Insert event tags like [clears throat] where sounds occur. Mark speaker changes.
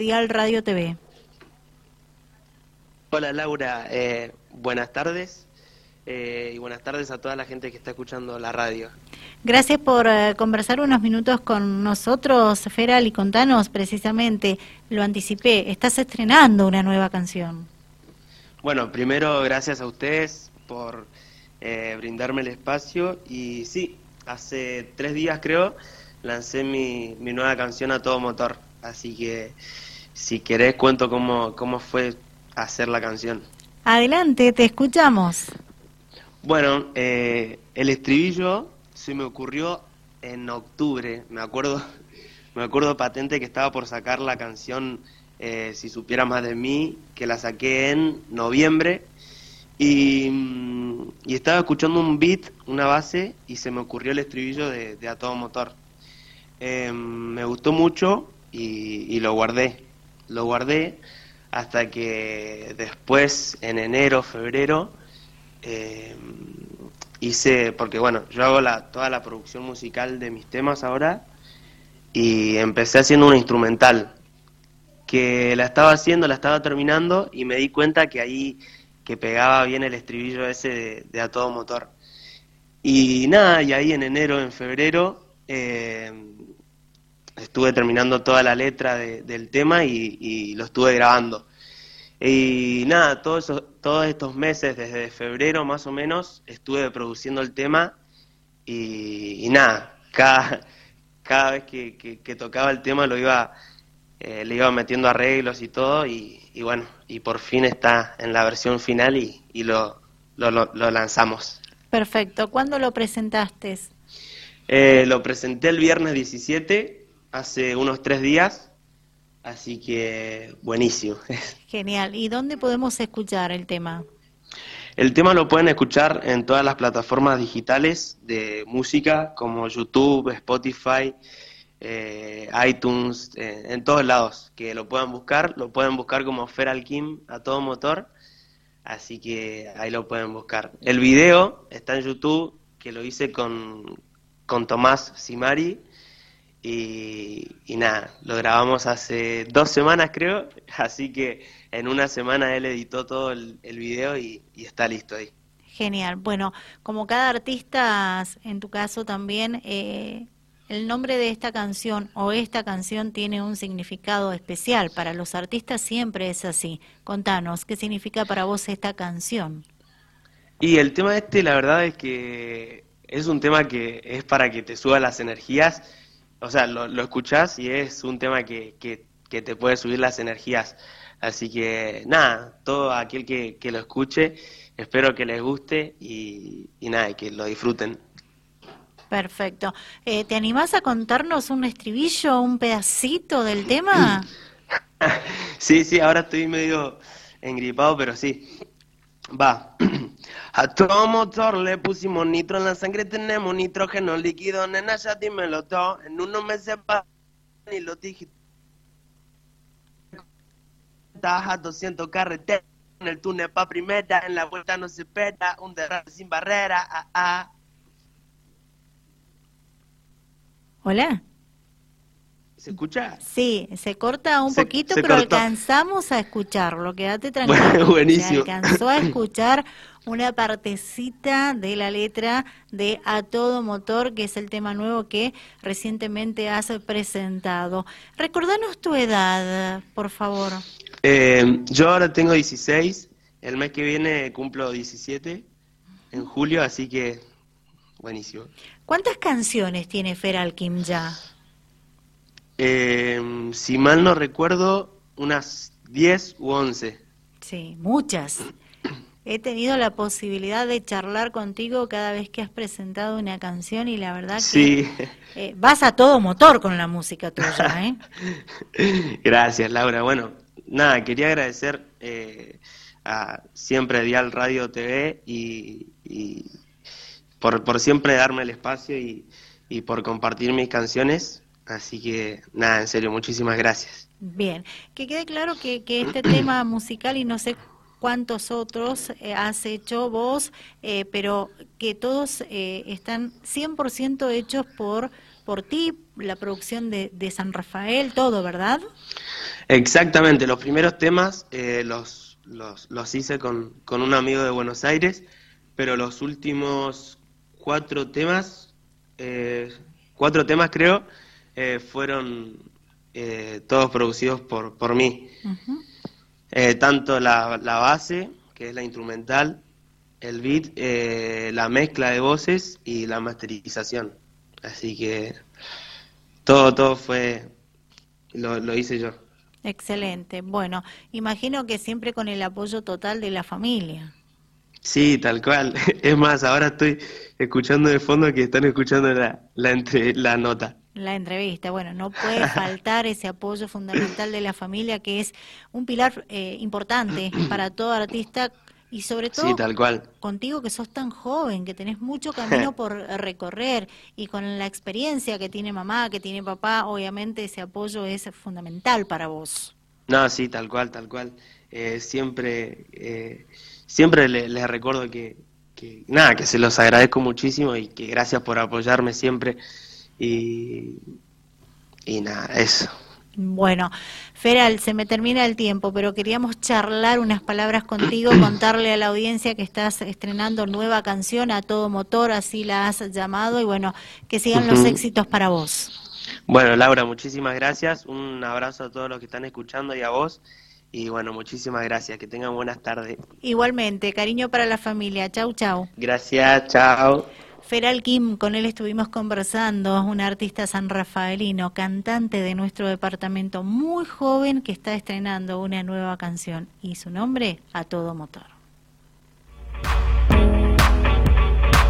Speaker 1: Dial Radio TV.
Speaker 2: Hola Laura, eh, buenas tardes eh, y buenas tardes a toda la gente que está escuchando la radio.
Speaker 1: Gracias por eh, conversar unos minutos con nosotros, Feral, y contanos precisamente, lo anticipé, estás estrenando una nueva canción.
Speaker 2: Bueno, primero gracias a ustedes por brindarme el espacio y sí, hace tres días creo lancé mi, mi nueva canción a todo motor, así que si querés cuento cómo, cómo fue hacer la canción.
Speaker 1: Adelante, te escuchamos.
Speaker 2: Bueno, eh, el estribillo se me ocurrió en octubre, me acuerdo, [laughs] me acuerdo patente que estaba por sacar la canción eh, Si supiera más de mí, que la saqué en noviembre y, y, estaba escuchando un beat, una base y se me ocurrió el estribillo de, A Todo Motor. Eh, me gustó mucho y lo guardé lo guardé hasta que después, en enero, febrero, eh, hice, porque bueno, yo hago la, toda la producción musical de mis temas ahora y empecé haciendo una instrumental que la estaba haciendo, la estaba terminando y me di cuenta que ahí que pegaba bien el estribillo ese de, a todo motor. Y nada, y ahí en enero, en febrero, eh, estuve terminando toda la letra del tema y, lo estuve grabando. Y nada, todos, todos estos meses, desde febrero más o menos, estuve produciendo el tema y, nada, cada, cada vez que, tocaba el tema lo iba, eh, le iba metiendo arreglos y todo y, bueno, y por fin está en la versión final y, lo, lo, lo, lanzamos.
Speaker 1: Perfecto, ¿cuándo lo presentaste?
Speaker 2: Eh, lo presenté el viernes 17 hace unos tres días, así que buenísimo. [laughs]
Speaker 1: Genial. ¿Y dónde podemos escuchar el tema?
Speaker 2: El tema lo pueden escuchar en todas las plataformas digitales de música como YouTube, Spotify, eh, iTunes, eh, en todos lados, que lo puedan buscar, lo pueden buscar como Feral Kim a todo motor, así que ahí lo pueden buscar. El video está en YouTube, que lo hice con, con Tomás Simari, y, nada, lo grabamos hace dos semanas creo, [laughs] así que en una semana él editó todo el, video y, está listo ahí.
Speaker 1: Genial. Bueno, como cada artista, en tu caso también, eh, el nombre de esta canción o esta canción tiene un significado especial. Para los artistas siempre es así. Contanos, ¿qué significa para vos esta canción?
Speaker 2: Y el tema este, la verdad es que es un tema que es para que te suba las energías o sea, lo, lo escuchás y es un tema que, que, te puede subir las energías. Así que nada, todo aquel que, que lo escuche, espero que les guste y, y nada, que lo disfruten.
Speaker 1: Perfecto. Eh, ¿Te animás a contarnos un estribillo, un pedacito del tema? [laughs]
Speaker 2: sí, sí, ahora estoy medio engripado, pero sí. Va. [clears throat] A todo motor le pusimos nitro, en la sangre tenemos nitrógeno líquido, nena, ya dímelo todo. En uno me sepa ni lo dije. a 200 carreteras, en el túnel pa' primera, en la vuelta no se espera, un derrame sin barrera, ah, ah.
Speaker 1: Hola.
Speaker 2: ¿Se escucha?
Speaker 1: Sí, se corta un poquito, pero alcanzamos a escucharlo, quédate tranquilo.
Speaker 2: buenísimo.
Speaker 1: Se alcanzó a escuchar una partecita de la letra de A Todo Motor, que es el tema nuevo que recientemente has presentado. Recordanos tu edad, por favor.
Speaker 2: Eh, yo ahora tengo 16, el mes que viene cumplo 17, en julio, así que buenísimo.
Speaker 1: ¿Cuántas canciones tiene Feral Kim ya?
Speaker 2: Eh, si mal no recuerdo, unas 10 u 11.
Speaker 1: Sí, muchas. He tenido la posibilidad de charlar contigo cada vez que has presentado una canción y la verdad
Speaker 2: que
Speaker 1: eh, vas a todo motor con la música tuya. [laughs]
Speaker 2: ¿eh? Gracias, Laura. Bueno, nada, quería agradecer eh, a siempre Dial Radio TV y, por, por, siempre darme el espacio y, y por compartir mis canciones. Así que nada, en serio, muchísimas gracias.
Speaker 1: Bien, que quede claro que, que este tema musical y no sé cuántos otros eh, has hecho vos, eh, pero que todos eh, están 100% hechos por, por ti, la producción de, de, San Rafael, todo, ¿verdad?
Speaker 2: Exactamente, los primeros temas eh, los, los, hice con, con un amigo de Buenos Aires, pero los últimos cuatro temas, eh, cuatro temas creo, eh, fueron todos producidos por, por mí. tanto la, la, base, que es la instrumental, el beat, la mezcla de voces y la masterización. Así que todo, todo fue, lo, lo hice yo.
Speaker 1: Excelente. Bueno, imagino que siempre con el apoyo total de la familia.
Speaker 2: Sí, tal cual. [laughs] Es más, ahora estoy escuchando de fondo que están escuchando la, la, entre, la nota.
Speaker 1: La entrevista. Bueno, no puede [laughs] faltar ese apoyo fundamental de la familia, que es un pilar eh, importante [clears throat] para todo artista y sobre todo
Speaker 2: tal cual.
Speaker 1: contigo que sos tan joven, que tenés mucho camino [laughs] por recorrer y con la experiencia que tiene mamá, que tiene papá, obviamente ese apoyo es fundamental para vos.
Speaker 2: No, sí, tal cual, tal cual. Eh, siempre eh, siempre les, recuerdo que, que, nada, que se los agradezco muchísimo y que gracias por apoyarme siempre y, y nada, eso.
Speaker 1: Bueno, Feral, se me termina el tiempo, pero queríamos charlar unas palabras contigo, [clears throat] contarle a la audiencia que estás estrenando nueva canción a todo motor, así la has llamado, y bueno, que sigan los éxitos para vos.
Speaker 2: Bueno, Laura, muchísimas gracias, un abrazo a todos los que están escuchando y a vos, y bueno, muchísimas gracias, que tengan buenas tardes.
Speaker 1: Igualmente, cariño para la familia, chau, chau.
Speaker 2: Gracias, chao.
Speaker 1: Feral Kim, con él estuvimos conversando, un artista sanrafaelino, cantante de nuestro departamento, muy joven que está estrenando una nueva canción y su nombre, A Todo Motor.